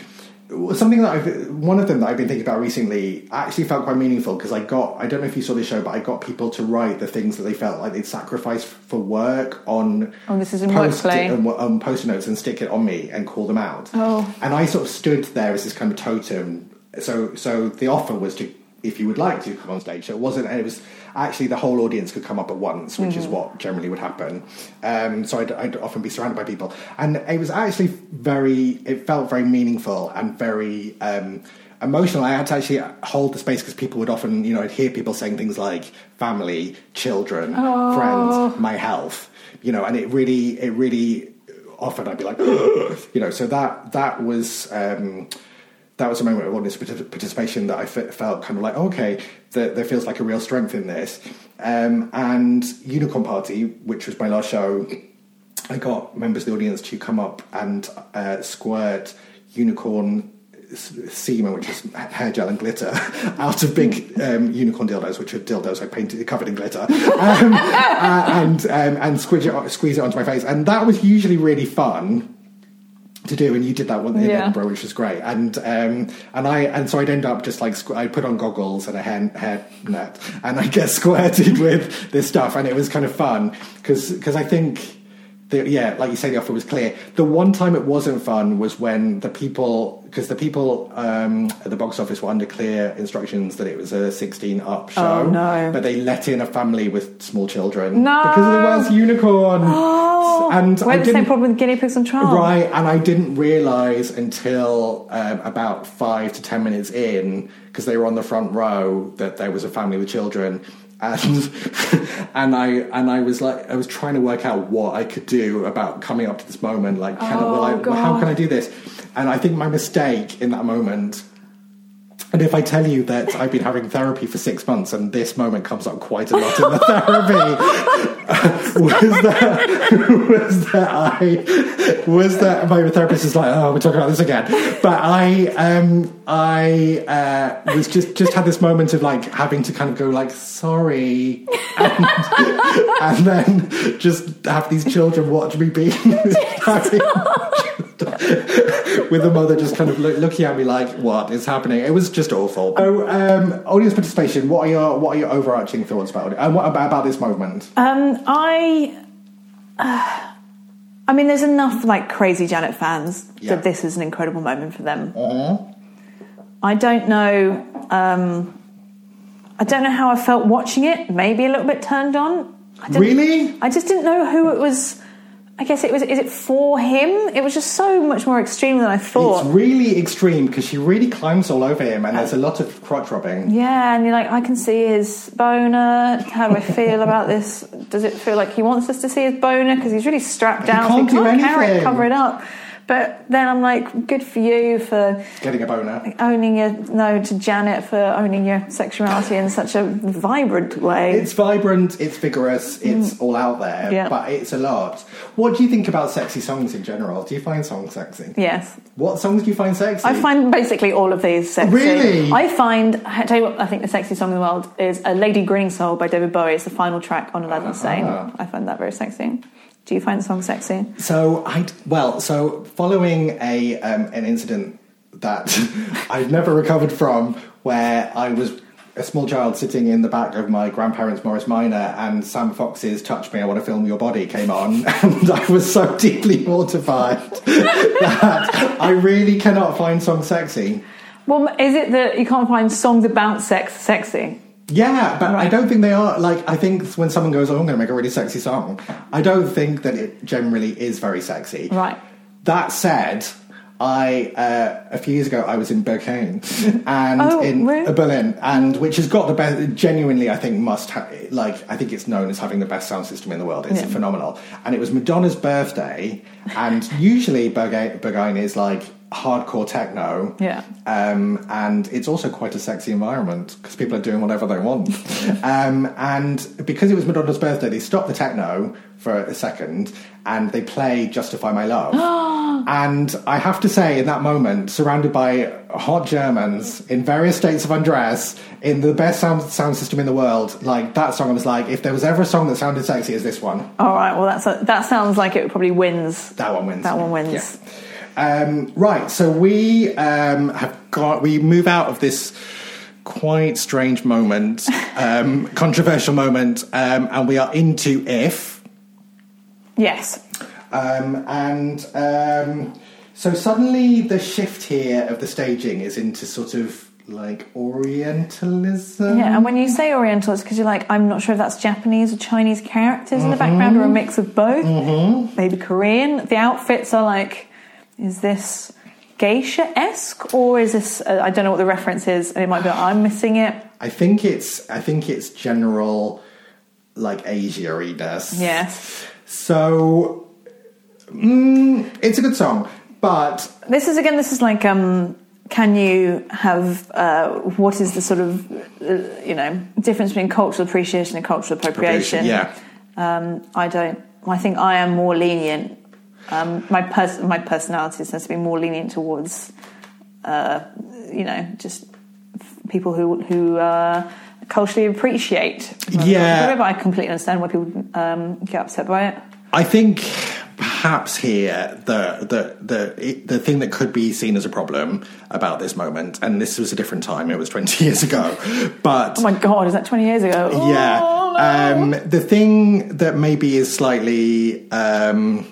something that I've, one of them that I've been thinking about recently actually felt quite meaningful because I got, I don't know if you saw the show, but I got people to write the things that they felt like they'd sacrifice for work on Oh, this is in post- on um, post notes and stick it on me and call them out. Oh. And I sort of stood there as this kind of totem. So, so the offer was to, if you would like to come on stage. So it wasn't. It was actually the whole audience could come up at once, which is what generally would happen. Um, so I'd, I'd often be surrounded by people, and it was actually very. It felt very meaningful and very. Um, Emotional. I had to actually hold the space because people would often, you know, I'd hear people saying things like family, children, friends, my health, you know, and it really, it really often I'd be like, you know, so that that was um, that was a moment of audience partic- participation that I felt kind of like, okay, there, there feels like a real strength in this. Um, and Unicorn Party, which was my last show, I got members of the audience to come up and uh, squirt unicorn semen, which is hair gel and glitter, out of big um, unicorn dildos, which are dildos I painted covered in glitter, um, uh, and um, and squeeze it squeeze it onto my face, and that was usually really fun to do, and you did that one in Yeah. Edinburgh, which was great. And um, and I and so I'd end up just like squ- I put on goggles and a hair, hair net, and I get squirted with this stuff, and it was kind of fun because because I think. The, yeah, like you say, the offer was clear. The one time it wasn't fun was when the people, because the people um, at the box office were under clear instructions that it was a 16 up show. Oh, no. But they let in a family with small children. No. Because of the Welsh unicorn. Oh, And we I had the same problem with guinea pigs on trial. Right, and I didn't realise until um, about five to ten minutes in, because they were on the front row, that there was a family with children, and and I and I was like, I was trying to work out what I could do about coming up to this moment. Like, can I, will I, Oh, how can I do this? And I think my mistake in that moment. And if I tell you that I've been having therapy for six months and this moment comes up quite a lot in the therapy, was that was that I was that my therapist is like, oh, we're talking about this again. But I, um, I uh, was just just had this moment of like having to kind of go like, sorry, and, and then just have these children watch me be with the mother just kind of look, looking at me like, what is happening? It was just awful. So, um, audience participation. What are your what are your overarching thoughts about it? And what about, about this moment? Um, I, uh, I mean, there's enough like crazy Janet fans Yeah. that this is an incredible moment for them. Uh-huh. I don't know. Um, I don't know how I felt watching it. Maybe a little bit turned on. I didn't- Really? I just didn't know who it was. I guess it was. Is it for him? It was just so much more extreme than I thought. It's really extreme because she really climbs all over him, and there's a lot of crotch rubbing. Yeah, and you're like, I can see his boner. How do I feel about this? Does it feel like he wants us to see his boner because he's really strapped down? so can't he do can't carry it, cover it up. But then I'm like, good for you for Getting a boner. owning your no to Janet for owning your sexuality in such a vibrant way. It's vibrant, it's vigorous, it's all out there, Mm. Yeah. but it's a lot. What do you think about sexy songs in general? Do you find songs sexy? yes, What songs do you find sexy? I find basically all of these sexy. Really? I find. I tell you what, I think the sexiest song in the world is "A Lady Grinning Soul" by David Bowie. It's the final track on Aladdin Sane. Ah. I find that very sexy. Do you find the song sexy? So I well, so following a um, an incident that I've never recovered from, where I was a small child sitting in the back of my grandparents' Morris Minor, and Sam Fox's "Touch Me, I Want to Film Your Body" came on, and I was so deeply mortified that I really cannot find songs sexy. Well, is it that you can't find songs about sex sexy? Yeah, but I don't think they are. Like, I think when someone goes, "Oh, I'm going to make a really sexy song," I don't think that it generally is very sexy. Right. That said, I uh, a few years ago I was in Berlin and Oh, in really? uh, Berghain, and which has got the best. Genuinely, I think must ha- like I think it's known as having the best sound system in the world. It's Yeah. phenomenal, and it was Madonna's birthday, and usually Berghain is like hardcore techno. Yeah. Um, and it's also quite a sexy environment because people are doing whatever they want. um, and because it was Madonna's birthday, they stopped the techno for a second and they play Justify My Love. and I have to say, in that moment, surrounded by hot Germans in various states of undress, in the best sound, sound system in the world, like that song, I was like, if there was ever a song that sounded sexy as this one, All right. Well, that's a, that sounds like it probably wins. that one wins. That one wins. Yeah. Um, right, so we um, have got we move out of this quite strange moment, um, controversial moment, um, and we are into if. Yes. Um, and um, so suddenly the shift here of the staging is into sort of like Orientalism. Yeah, and when you say Oriental, it's because you're like, I'm not sure if that's Japanese or Chinese characters in the background Mm-hmm. or a mix of both. Maybe Korean. The outfits are like, is this geisha esque or is this? Uh, I don't know what the reference is, and it might be I'm missing it. I think it's I think it's general like Asia-iness. Yes. So mm, it's a good song, but This is again. This is like, um, can you have uh, what is the sort of uh, you know difference between cultural appreciation and cultural appropriation? Yeah. Um, I don't. I think I am more lenient. Um, my pers- my personality tends to be more lenient towards, uh, you know, just f- people who who uh, culturally appreciate. Yeah. but I completely understand why people um, get upset by it. I think perhaps here the the the the thing that could be seen as a problem about this moment, and this was a different time; it was twenty years ago, but Oh my god, is that twenty years ago? yeah, Oh, no. um, the thing that maybe is slightly. Um,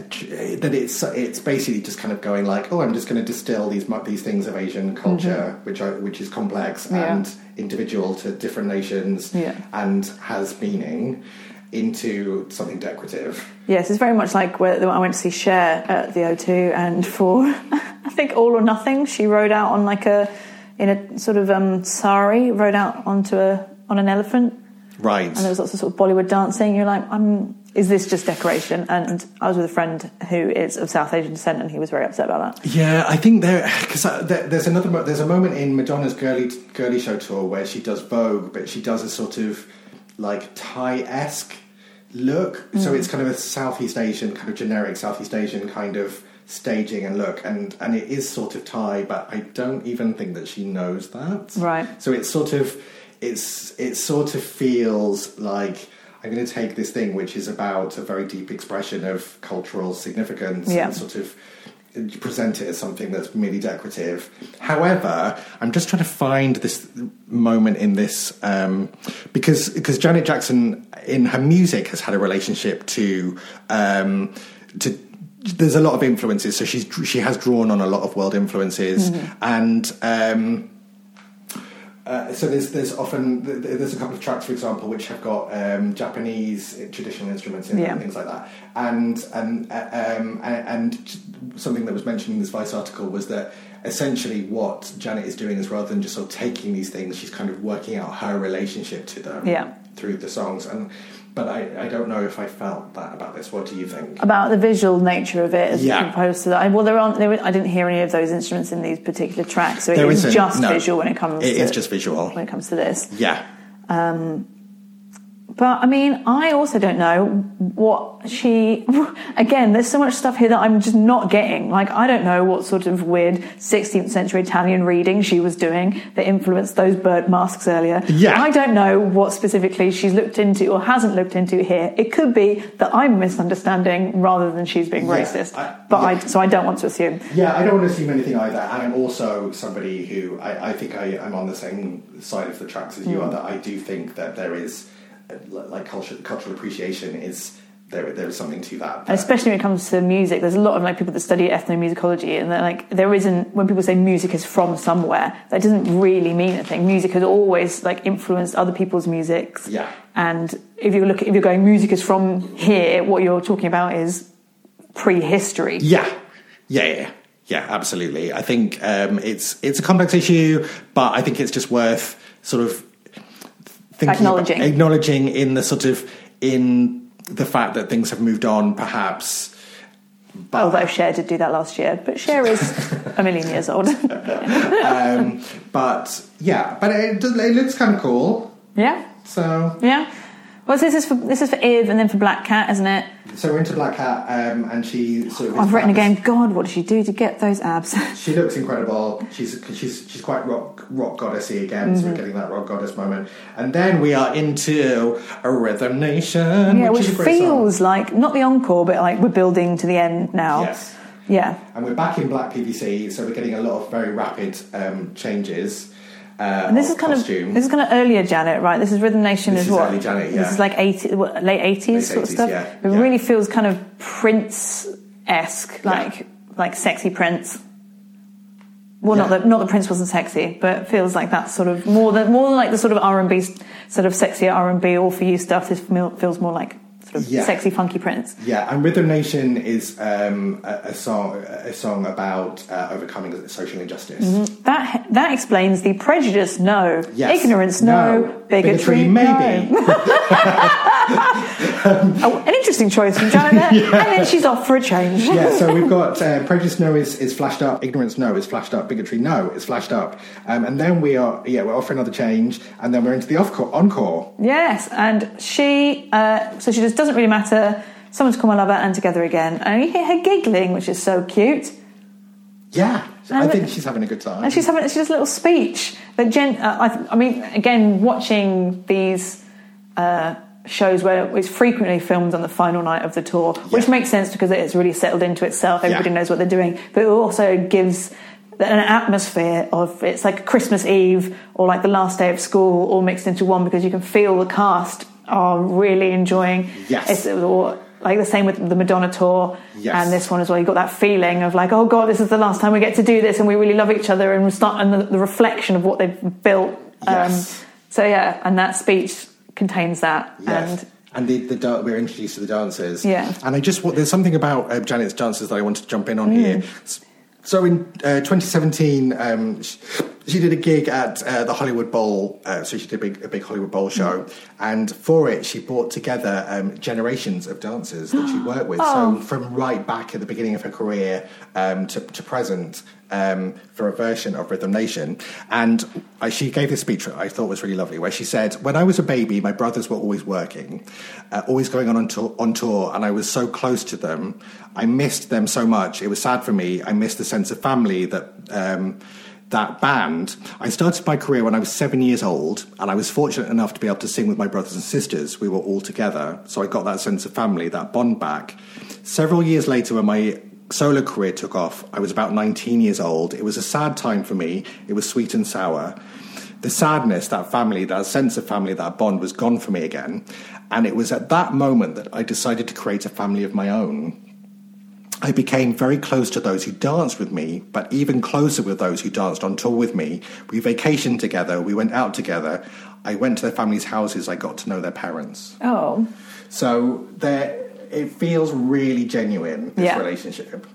that it's it's basically just kind of going like oh I'm just going to distill these these things of Asian culture which are which is complex Mm-hmm. Yeah. and individual to different nations Yeah. and has meaning into something decorative. Yes, it's very much like where I went to see Cher at the O2, and for I think All or Nothing, she rode out on like a in a sort of um, sari, rode out onto a on an elephant, Right. and there was lots of sort of Bollywood dancing. You're like, I'm. Is this just decoration? And I was with a friend who is of South Asian descent, and he was very upset about that. Yeah, I think there because uh, there, there's another there's a moment in Madonna's girly girly show tour where she does Vogue, but she does a sort of like Thai esque look. So mm. it's kind of a Southeast Asian, kind of generic Southeast Asian kind of staging and look, and and it is sort of Thai, but I don't even think that she knows that. Right. So it's sort of it's it sort of feels like. I'm going to take this thing, which is about a very deep expression of cultural significance, Yeah. and sort of present it as something that's merely decorative. However, I'm just trying to find this moment in this um, because because Janet Jackson in her music has had a relationship to um, to. There's a lot of influences, so she's she has drawn on a lot of world influences, and um, uh, so there's there's often th- th- there's a couple of tracks, for example, which have got um, Japanese traditional instruments in Yeah. and things like that. And and uh, um, and, and something that was mentioned in this Vice article was that essentially what Janet is doing is rather than just sort of taking these things, she's kind of working out her relationship to them Yeah. through the songs. And but I, I don't know if I felt that about this. What do you think? about the visual nature of it as Yeah. opposed to that. Well, there aren't. There, I didn't hear any of those instruments in these particular tracks, so it There is just no. visual when it comes. It to, is just visual. when it comes to this. Yeah. Um, But I mean, I also don't know what she. Again, there's so much stuff here that I'm just not getting. Like, I don't know what sort of weird 16th century Italian reading she was doing that influenced those bird masks earlier. Yeah. I don't know what specifically she's looked into or hasn't looked into here. It could be that I'm misunderstanding rather than she's being Yeah, racist. I- but I, so I don't want to assume. Yeah, I don't want to assume anything either. And I'm also somebody who I, I think I, I'm on the same side of the tracks as you hmm. are. That I do think that there is like cultural cultural appreciation is there. There is something to that. And especially when it comes to music, there's a lot of like people that study ethnomusicology, and they're like, there isn't when people say music is from somewhere, that doesn't really mean anything. Music has always like influenced other people's musics. Yeah. And if you look, if you're going, music is from here, what you're talking about is prehistory. yeah, yeah, yeah, yeah. Absolutely. I think um, it's it's a complex issue, but I think it's just worth sort of thinking Acknowledging. about, acknowledging in the sort of in the fact that things have moved on, perhaps. But Although Cher did do that last year, but Cher is a million years old. um, but yeah, but it, it looks kind of cool. yeah, So yeah. Well, this is for this is for Iv and then for Black Cat, isn't it? so we're into Black Cat, um, and she sort of. I've written again. God, what did she do to get those abs? She looks incredible. She's she's she's quite rock rock goddessy again. So we're Mm-hmm. getting that rock goddess moment, and then we are into a Rhythm Nation, Yeah, which, which is a great feels song. like not the encore, but like we're building to the end now. Yes. Yeah. And we're back in black PVC, so we're getting a lot of very rapid um, changes. Uh, And this is kind costume. of this is kind of earlier Janet, right? This is Rhythm Nation This is is what? early Janet, This is like 80, what, late eighties sort of stuff. yeah, It yeah. really feels kind of Prince esque, like like sexy Prince. Well, not Yeah. that not that Prince wasn't sexy, but it feels like that sort of more than more than like the sort of R and B sort of sexy R and B all for you stuff. This feels more like sort of Yeah. sexy funky Prince. Yeah, and Rhythm Nation is um, a, a song a song about uh, overcoming social injustice. That that explains the prejudice, no. Yes. Ignorance, no. No. Bigotry, Bigotry, maybe. no. oh, an interesting choice from Janet there. And then she's off for a change. yeah, so we've got uh, prejudice no is, is flashed up, ignorance no is flashed up, bigotry no is flashed up, um, and then we are yeah we're off for another change, and then we're into the off- encore. Yes, and she, uh, so she just doesn't really matter. Someone's come, my lover and together again. And you hear her giggling, which is so cute. Yeah, I And- think she's having a good time. And she's having she does a little speech. But Jen, uh, I, I mean, again, watching these uh, shows where it's frequently filmed on the final night of the tour, which makes sense because it's really settled into itself. Everybody Yeah. knows what they're doing, but it also gives an atmosphere of it's like Christmas Eve or like the last day of school all mixed into one because you can feel the cast are really enjoying. Yes. It's, like the same with the Madonna tour Yes. and this one as well. You got that feeling of like, oh god, this is the last time we get to do this, and we really love each other, and we start and the, the reflection of what they've built. Yes. Um, so yeah, and that speech contains that, Yes. and And the, the we're introduced to the dancers. Yeah. And I just there's something about uh, Janet's dancers that I wanted to jump in on here. Mm. S- So in uh, 2017, um, she did a gig at uh, the Hollywood Bowl. Uh, so she did a big, a big Hollywood Bowl show, and for it, she brought together um, generations of dancers that she worked with. So from right back at the beginning of her career um, to, to present. Um, for a version of Rhythm Nation, and I, she gave this speech that I thought was really lovely, where she said, "When I was a baby, my brothers were always working, uh, always going on on tour, on tour, and I was so close to them. I missed them so much. It was sad for me. I missed the sense of family that." That band. I started my career when I was seven years old, and I was fortunate enough to be able to sing with my brothers and sisters. We were all together, so I got that sense of family, that bond back. Several years later, when my solo career took off, I was about 19 years old. It was a sad time for me, it was sweet and sour. The sadness, that family, that sense of family, that bond was gone for me again. And it was at that moment that I decided to create a family of my own. I became very close to those who danced with me, but even closer with those who danced on tour with me. We vacationed together, we went out together. I went to their families' houses, I got to know their parents. Oh, So there, it feels really genuine, this Yeah. relationship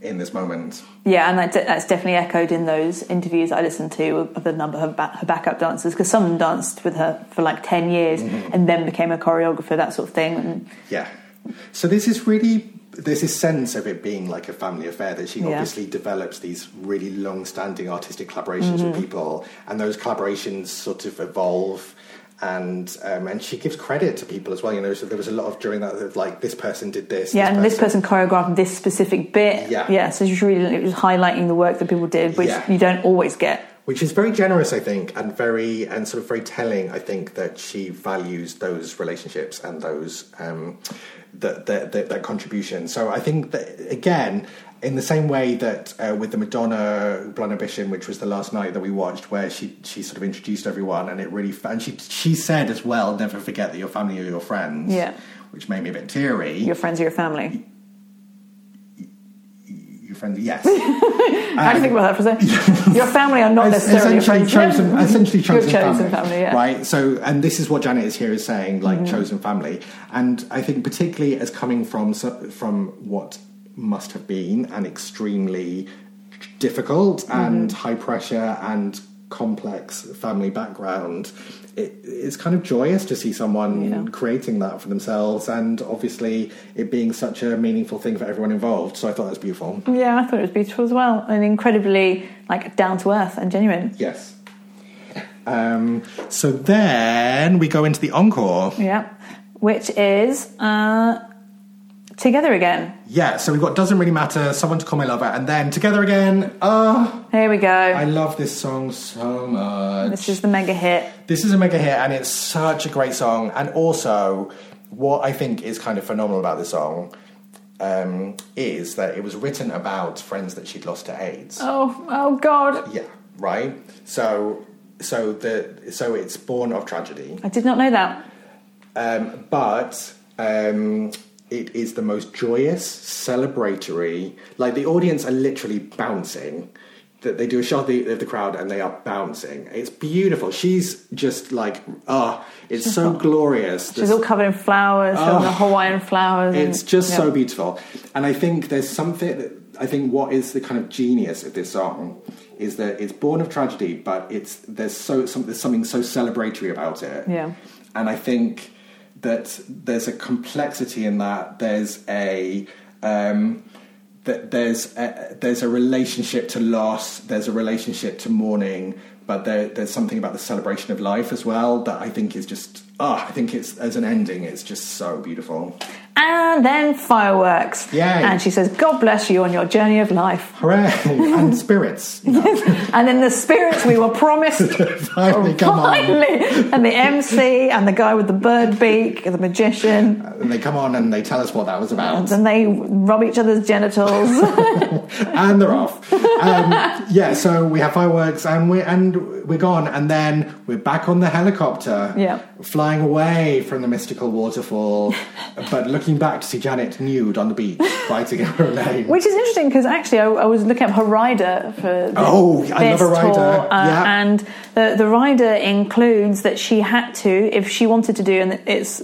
in this moment. yeah, and that, that's definitely echoed in those interviews I listened to of the number of ba- her backup dancers because some danced with her for like ten years Mm-hmm. and then became a choreographer, that sort of thing. And Yeah. So this is really there's this sense of it being like a family affair that she Yeah. obviously develops these really long-standing artistic collaborations with people, and those collaborations sort of evolve. And um, and she gives credit to people as well. You know, so there was a lot of during that of like this person did this. yeah, and this person choreographed this specific bit. Yeah. yeah. So she's really it was highlighting the work that people did, which Yeah. you don't always get. Which is very generous, I think, and very and sort of very telling. I think that she values those relationships and those um, that that that that contribution. So I think that again, in the same way that uh, with the Madonna Blind Ambition, which was the last night that we watched, where she she sort of introduced everyone, and it really and she she said as well, never forget that your family are your friends. Yeah. which made me a bit teary. Your friends are your family. Your friends, yes. How do you think about that for a second? your family are not necessarily essentially chosen, essentially chosen, chosen family, yeah. right? So, and this is what Janet is here is saying, like Mm-hmm. chosen family, and I think particularly as coming from from what must have been an extremely difficult Mm-hmm. and high pressure and complex family background. It, it's kind of joyous to see someone Yeah. creating that for themselves, and obviously it being such a meaningful thing for everyone involved. So I thought that was beautiful. Yeah, I thought it was beautiful as well, and incredibly like down to earth and genuine. Yes. Um, so then we go into the encore. Yeah, which is uh, together again. Yeah, so we've got Doesn't Really Matter, Someone to Call My Lover, and then Together Again. Oh, Here we go. I love this song so much. this is the mega hit. This is a mega hit, and it's such a great song. And also, what I think is kind of phenomenal about this song um, is that it was written about friends that she'd lost to AIDS. Oh, oh God! Yeah, right. So, so the so it's born of tragedy. I did not know that. Um, but um, it is the most joyous, celebratory. Like the audience are literally bouncing. That they do a shot of the, of the crowd and they are bouncing. It's beautiful. She's just like, ah, it's so glorious. She's all covered in flowers, Oh. the Hawaiian flowers. and- It's just yeah. so beautiful. And I think there's something that I think what is the kind of genius of this song is that it's born of tragedy, but it's there's so some, there's something so celebratory about it. Yeah. And I think that there's a complexity in that. There's a um, that there's a, there's a relationship to loss. There's a relationship to mourning. But there, there's something about the celebration of life as well that I think is just ah, I think it's as an ending, it's just so beautiful. And then fireworks. Yay. And she says, God bless you on your journey of life. Hooray! and spirits. you know, And then the spirits we were promised. finally come on. And the MC and the guy with the bird beak, the magician. And they come on and they tell us what that was about. And they rub each other's genitals. and they're off. Um, yeah, so we have fireworks and we're and we're gone, and then we're back on the helicopter, Yeah. flying away from the mystical waterfall, but looking back to see Janet nude on the beach, fighting her name. Which is interesting because actually I, I was looking up her rider for this, Oh, I this love a rider. tour, uh, Yeah. and the the rider includes that she had to, if she wanted to do, and it's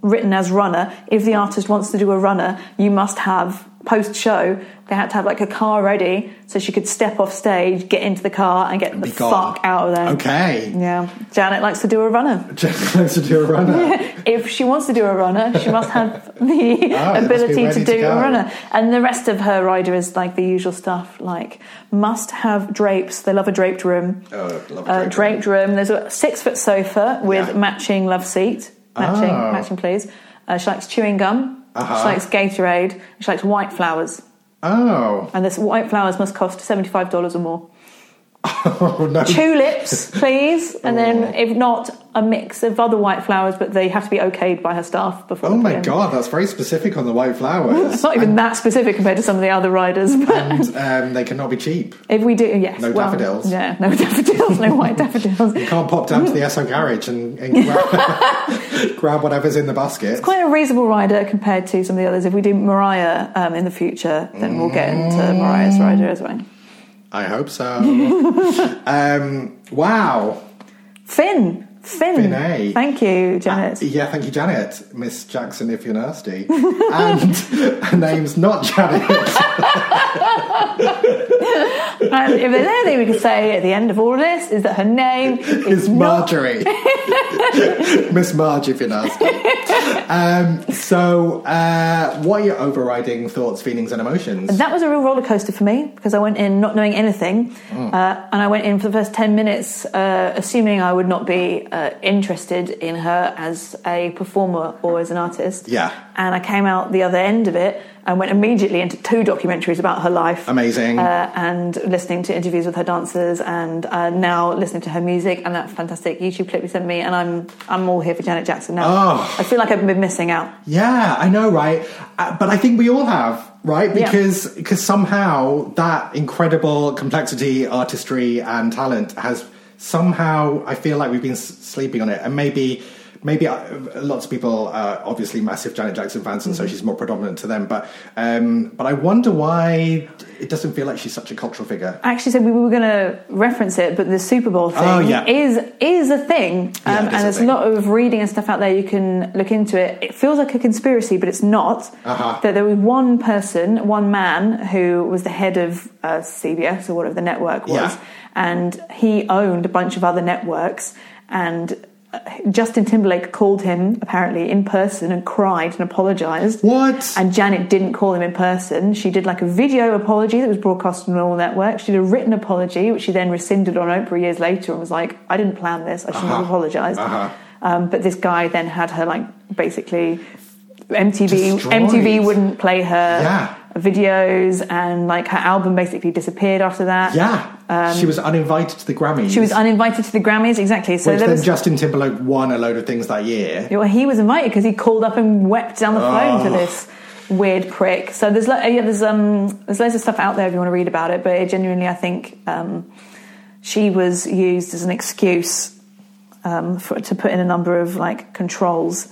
written as runner. If the artist wants to do a runner, you must have post show, they had to have like a car ready so she could step off stage, get into the car, and get the gone. fuck out of there. Okay. Yeah, Janet likes to do a runner. Just likes to do a runner. If she wants to do a runner, she must have the be ability to do to a runner. And the rest of her rider is like the usual stuff, like must have drapes. They love a draped room. Oh, love Uh, a draped room. There's a six foot sofa with Yeah. matching love seat, matching, Oh. matching please. Uh, she likes chewing gum. Uh-huh. She likes Gatorade. She likes white flowers. Oh. And this white flowers must cost seventy five dollars or more. Oh no. Tulips, please, and Oh. then if not, a mix of other white flowers, but they have to be okayed by her staff before. Oh my god, that's very specific on the white flowers. It's not even that specific compared to some of the other riders, but and um, they cannot be cheap. if we do, yes. No well, daffodils. Yeah, no daffodils, no white daffodils. You can't pop down to the Esso garage and, and grab, grab whatever's in the basket. It's quite a reasonable rider compared to some of the others. If we do Mariah um, in the future, then we'll get into Mariah's rider as well. I hope so. um, wow. Finn, Finn. Finn A. Thank you, Janet. Yeah, thank you, Janet. Miss Jackson, if you're nasty. and her name's not Janet. and if there's anything we can say at the end of all of this, is that her name is Marjorie. Miss Marge, if you're nasty. Um, so, uh, what are your overriding thoughts, feelings, and emotions? That was a real roller coaster for me because I went in not knowing anything, Mm. uh, and I went in for the first ten minutes uh, assuming I would not be uh, interested in her as a performer or as an artist. Yeah. and I came out the other end of it and went immediately into two documentaries about her life. Amazing. Uh, and listening to interviews with her dancers, and uh, now listening to her music, and that fantastic YouTube clip you sent me, and I'm I'm all here for Janet Jackson now. Oh. I feel like I've been missing out. Yeah, I know, right? Uh, but I think we all have, right? Yeah. Because because somehow that incredible complexity, artistry, and talent has somehow I feel like we've been s- sleeping on it, and maybe. Maybe uh, lots of people are obviously massive Janet Jackson fans, and so Mm-hmm. she's more predominant to them. But um, but I wonder why it doesn't feel like she's such a cultural figure. I actually said we were going to reference it, but the Super Bowl thing Oh, yeah. is is a thing, Yeah, um, it is and a there's a thing. lot of reading and stuff out there. You can look into it. It feels like a conspiracy, but it's not. Uh-huh. That there was one person, one man, who was the head of uh, CBS or whatever the network was, Yeah. and he owned a bunch of other networks and. Justin Timberlake called him apparently in person and cried and apologized. What? And Janet didn't call him in person. She did like a video apology that was broadcast on all networks. She did a written apology, which she then rescinded on Oprah years later and was like, I didn't plan this. I shouldn't have Uh-huh. apologized. Uh-huh. Um, but this guy then had her like basically MTV. Destroyed. MTV wouldn't play her Yeah. Videos, and like her album basically disappeared after that. Yeah, she was uninvited to the Grammys. Um, She was uninvited to the Grammys, exactly. So then was. Justin Timberlake won a load of things that year. Well, he was invited because he called up and wept down the phone to Oh. this weird prick. So there's lo- yeah, there's um there's loads of stuff out there if you want to read about it. But it genuinely, I think um, she was used as an excuse um, for to put in a number of like controls.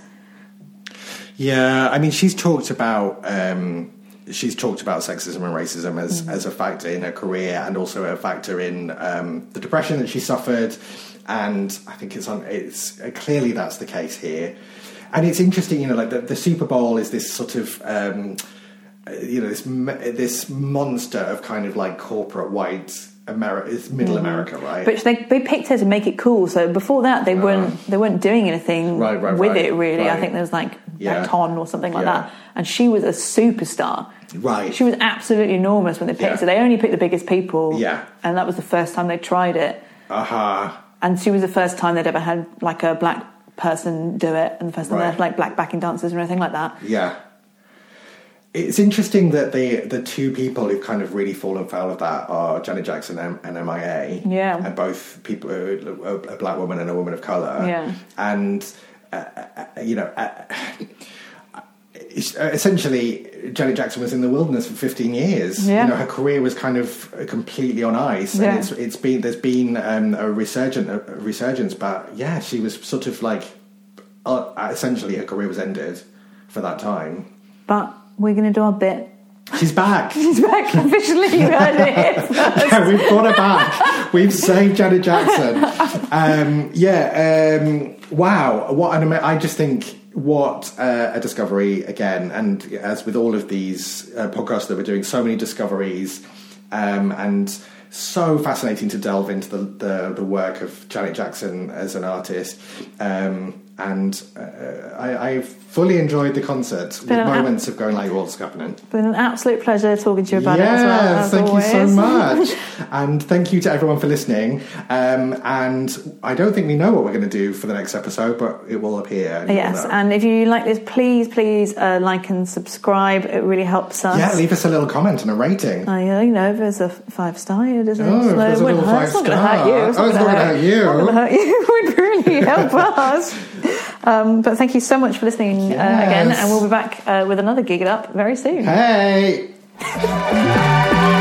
Yeah, I mean, she's talked about um, she's talked about sexism and racism as as a factor in her career, and also a factor in um, the depression that she suffered. And I think it's on. It's uh, clearly that's the case here. And it's interesting, you know, like the, the Super Bowl is this sort of. Um, uh, you know this this monster of kind of like corporate white America, it's middle America, right? But they, they picked her to make it cool. So before that, they weren't they weren't doing anything Right, right, with right, it really. I think there was like Yeah. Baton or something like Yeah. that, and she was a superstar. Right. She was absolutely enormous when they picked Yeah. her. They only picked the biggest people. Yeah. And that was the first time they tried it. uh huh. And she was the first time they'd ever had like a black person do it, and the first time they Right. had like black backing dancers or anything like that. Yeah. It's interesting that the the two people who've kind of really fallen foul of that are Janet Jackson and, and MIA. Yeah. And both people, a, a black woman and a woman of color. Yeah. And, uh, uh, you know, uh, essentially, Janet Jackson was in the wilderness for 15 years. Yeah. You know, her career was kind of completely on ice. Yeah. And it's, it's been, there's been um, a, resurgent, a resurgence, but yeah, she was sort of like, uh, essentially her career was ended for that time. But we're going to do our bit. She's back. She's back officially. You heard it yeah, we've brought her back. We've saved Janet Jackson. Um, yeah, um, wow. What an ama- I just think what uh, a discovery again. And as with all of these uh, podcasts that we're doing, so many discoveries um, and so fascinating to delve into the, the, the work of Janet Jackson as an artist. Um, and uh, I, I fully enjoyed the concert with an ab- moments of going like, what's happening? Been an absolute pleasure talking to you about it as well. Yes, as thank you so much. and thank you to everyone for listening. Um, and I don't think we know what we're going to do for the next episode, but it will appear. Yes, and if you like this, please, please uh, like and subscribe. It really helps us. yeah, leave us a little comment and a rating. I, uh, you know, if there's a five star, it doesn't. Oh, if there's a little hurt- it's not going to five hurt you. It's. Oh, it's not gonna hurt you. Not gonna hurt you. It would really help us. Um, but thank you so much for listening uh, again, and we'll be back uh, with another Gig It Up very soon. Hey!